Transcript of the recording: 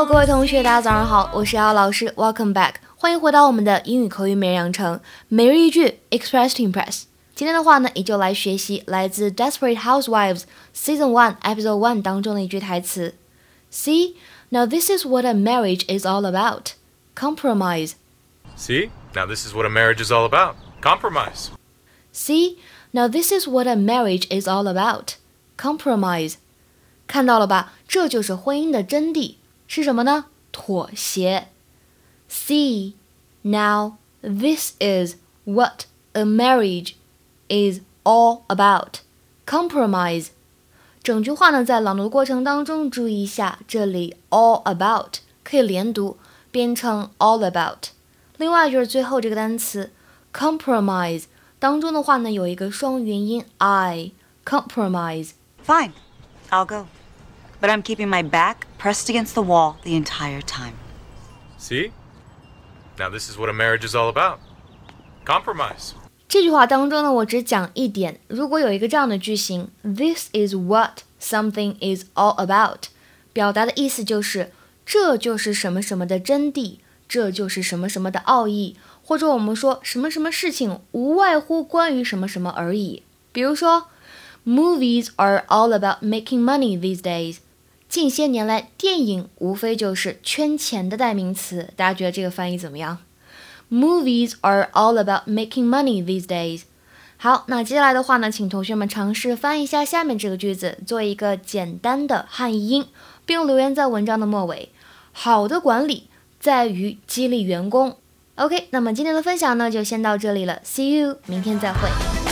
Hello，各位同学，大家早上好，我是姚老师，Welcome back，欢迎回到我们的英语口语每日养成每日一句 Express to Impress。今天的话呢，也就来学习来自《Desperate Housewives》Season One Episode One 当中的一句台词：See, now this is what a marriage is all about. Compromise. See? Now this is what a marriage is all about. Compromise. See, now this is what a marriage is all about. Compromise. 看到了吧？这就是婚姻的真谛 是什么呢？妥协。See, now this is what a marriage is all about. Compromise. 整句话呢，在朗读过程当中注意一下，这里 all about 可以连读，变成 all about。另外就是最后这个单词 compromise 当中的话呢，有一个双元音 i compromise。 Fine, I'll go. But I'm keeping my back pressed against the wall the entire time. See? Now this is what a marriage is all about. Compromise. 这句话当中呢，我只讲一点。如果有一个这样的句型，This is what something is all about，表达的意思就是这就是什么什么的真谛，这就是什么什么的奥义，或者我们说什么什么事情无外乎关于什么什么而已。比如说，Movies are all about making money these days。 近些年来，电影无非就是圈钱的代名词。大家觉得这个翻译怎么样？Movies are all about making money these days。好，那接下来的话呢，请同学们尝试翻译一下下面这个句子，做一个简单的汉译英，并留言在文章的末尾。好的管理在于激励员工。OK，那么今天的分享呢，就先到这里了。See you，明天再会。